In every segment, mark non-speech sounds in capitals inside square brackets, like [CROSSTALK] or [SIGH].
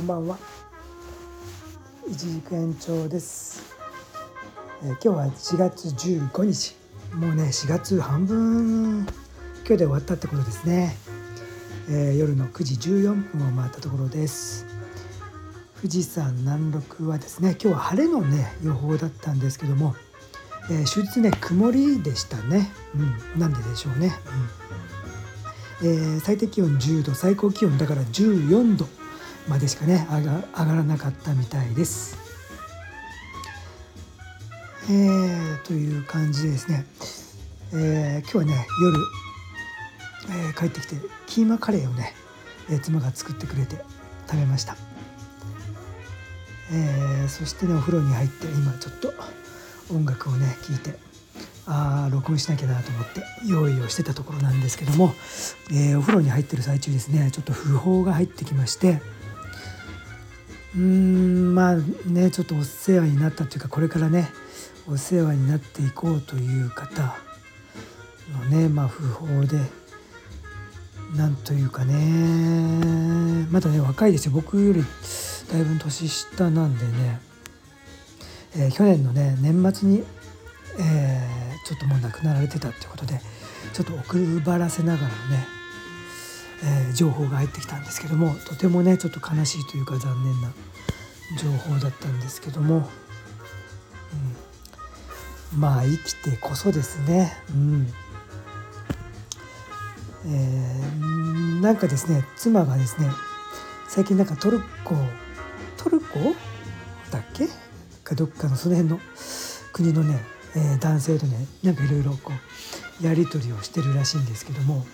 こんばんは。一軸延長です、えー、今日は4月15日。もうね4月半分今日で終わったってことですね、えー、夜の9時14分を回ったところです。富士山南麓はですね今日は晴れのね予報だったんですけども、えー、終日ね曇りでしたね。うんなんででしょうね、うん。えー、最低気温10度最高気温だから14度。までしかね上が上がらなかったみたいです。えー、という感じでですね、えー、今日はね夜、えー、帰ってきてキーマカレーをね、えー、妻が作ってくれて食べました、えー、そしてねお風呂に入って今ちょっと音楽をね聴いてあ録音しなきゃなと思って用意をしてたところなんですけども、えー、お風呂に入ってる最中ですねちょっと訃報が入ってきましてうーんまあねちょっとお世話になったというかこれからねお世話になっていこうという方のねまあ訃報でなんというかねまだね若いですよ。僕よりだいぶ年下なんでね、えー、去年のね年末に、えー、ちょっともう亡くなられてたってことでちょっと送らせながらねえー、情報が入ってきたんですけどもとてもねちょっと悲しいというか残念な情報だったんですけども、うん、まあ生きてこそですね、うん。えー、なんかですね妻がですね最近なんかトルコトルコ？だっけ？かどっかのその辺の国のね、えー、男性とねなんかいろいろこうやり取りをしてるらしいんですけども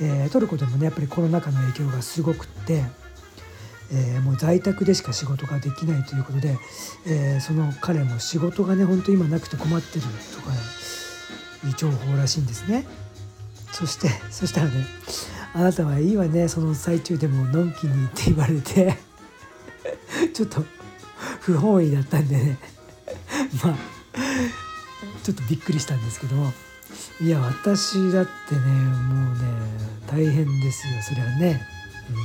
えー、トルコでもねやっぱりコロナ禍の影響がすごくって、えー、もう在宅でしか仕事ができないということで、えー、その彼も仕事がね本当今なくて困ってるとかいう情報らしいんですね。そして [LAUGHS] そしたらね「あなたはいいわねその最中でものんきに」って言われて [LAUGHS] ちょっと不本意だったんでね [LAUGHS] まあちょっとびっくりしたんですけどもいや私だってねもうね大変ですよそれはね。うん。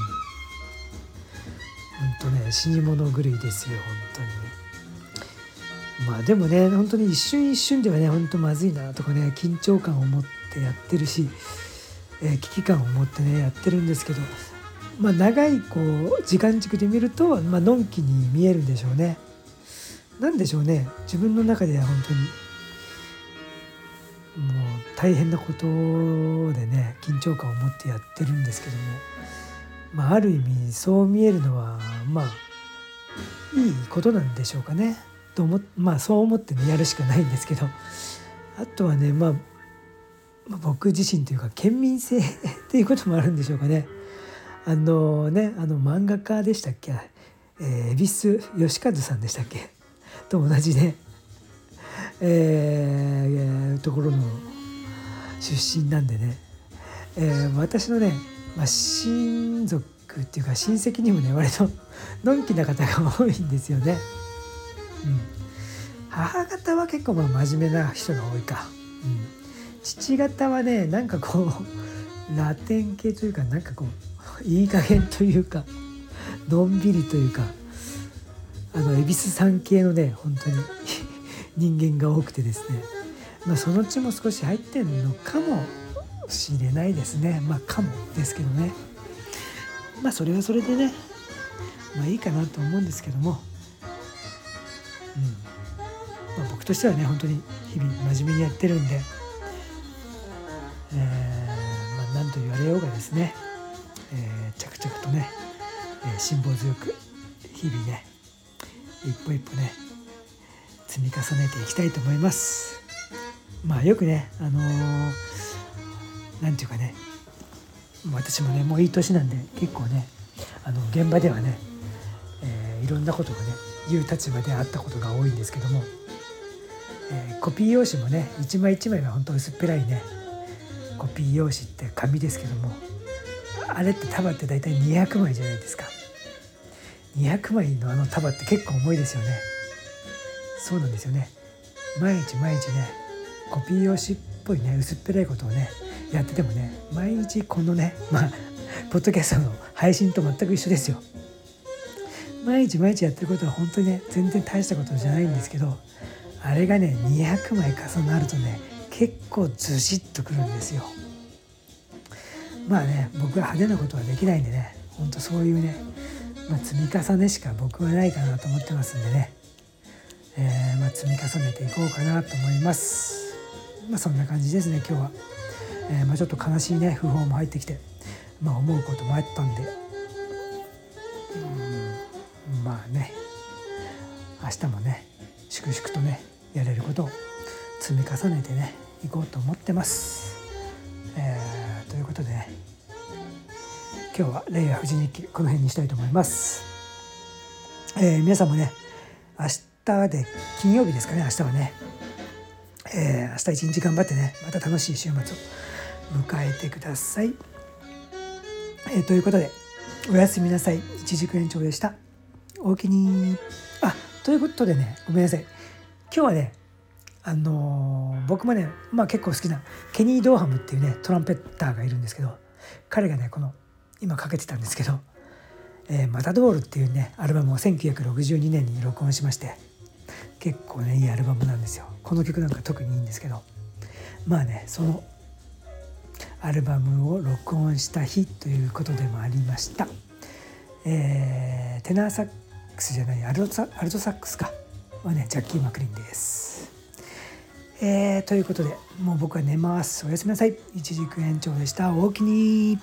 ほんとね死に物狂いですよ本当に。まあでもね本当に一瞬一瞬ではねほんとまずいなとかね緊張感を持ってやってるし、え、危機感を持ってねやってるんですけどまあ長いこう時間軸で見ると、まあのんきに見えるんでしょうね。なんでしょうね。自分の中では本当に。大変なことでね緊張感を持ってやってるんですけども、まあ、ある意味そう見えるのはまあいいことなんでしょうかね。と思まあそう思ってねやるしかないんですけど。あとはねまあ僕自身というか県民性っていうこともあるんでしょうかね。あのねあの漫画家でしたっけ、えー、恵比寿義和さんでしたっけ？と同じね。えー、ところの出身なんでね、えー、私のね、まあ、親族っていうか親戚にもね割とのんきな方が多いんですよね。うん、母方は結構まあ真面目な人が多いか。うん、父方はねなんかこう [LAUGHS] ラテン系というかなんかこういい加減というかのんびりというかあの恵比寿さん系のね本当に [LAUGHS] 人間が多くてですね、まあ、その血も少し入ってるのかもしれないですね。まあかもですけどね。まあそれはそれでね。まあいいかなと思うんですけども、うん。まあ、僕としてはね本当に日々真面目にやってるんで、えー、まあ、何と言われようがですね、えー、着々とね、え辛抱強く日々ね一歩一歩ね積み重ねていきたいと思います。まあよくねあの何、ー、て言うかね私もねもういい年なんで結構ねあの現場ではね、えー、いろんなことがね言う立場であったことが多いんですけども、えー、コピー用紙もね一枚一枚は本当薄っぺらいねコピー用紙って紙ですけどもあれって束って大体200枚じゃないですか。200枚のあの束って結構重いですよね。そうなんですよね。毎日毎日ねコピー用紙っぽいね薄っぺらいことをねやっててもね毎日このねまあポッドキャストの配信と全く一緒ですよ。毎日毎日やってることは本当にね全然大したことじゃないんですけどあれがね200枚重なるとね結構ずしっとくるんですよ。まあね僕は派手なことはできないんでねほんとそういうね、まあ、積み重ねしか僕はないかなと思ってますんでね、えー、まあ、積み重ねていこうかなと思います。まあそんな感じですね今日は、えー、まあ、ちょっと悲しいね訃報も入ってきてまあ思うこともあったんでうんまあね明日もね粛々とねやれることを積み重ねてねいこうと思ってます。えー、ということでね今日は「レイヤー富士日記」この辺にしたいと思います。えー、皆さんもね明日で金曜日ですかね明日はね、えー、明日一日頑張ってねまた楽しい週末を迎えてください。えー、ということでおやすみなさい一軸延長でした。おおきにあということでねごめんなさい今日はねあのー、僕もね、まあ、結構好きなケニー・ドーハムっていうねトランペッターがいるんですけど彼がねこの今かけてたんですけど「えー、マタドール」っていうねアルバムを1962年に録音しまして結構ねいいアルバムなんですよこの曲なんか特にいいんですけどまあねそのアルバムを録音した日ということでもありました、えー、テナーサックスじゃないアルトサアルトサックスかはねジャッキー・マクリンです。えー、ということでもう僕は寝ます。おやすみなさい。一軸延長でした。おおきに。